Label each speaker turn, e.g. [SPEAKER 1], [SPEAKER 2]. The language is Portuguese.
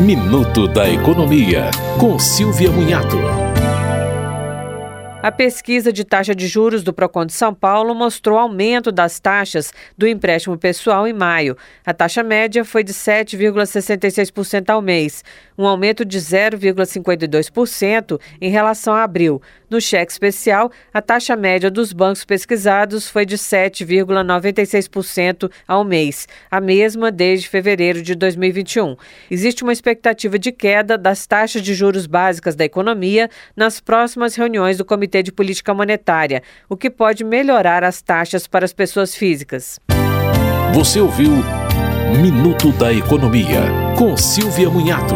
[SPEAKER 1] Minuto da Economia, com Silvia Munhato.
[SPEAKER 2] A pesquisa de taxa de juros do Procon de São Paulo mostrou aumento das taxas do empréstimo pessoal em maio. A taxa média foi de 7,66% ao mês, um aumento de 0,52% em relação a abril. No cheque especial, a taxa média dos bancos pesquisados foi de 7,96% ao mês, a mesma desde fevereiro de 2021. Existe uma expectativa de queda das taxas de juros básicas da economia nas próximas reuniões do Comitê de Política Monetária, o que pode melhorar as taxas para as pessoas físicas.
[SPEAKER 1] Você ouviu Minuto da Economia, com Silvia Munhato.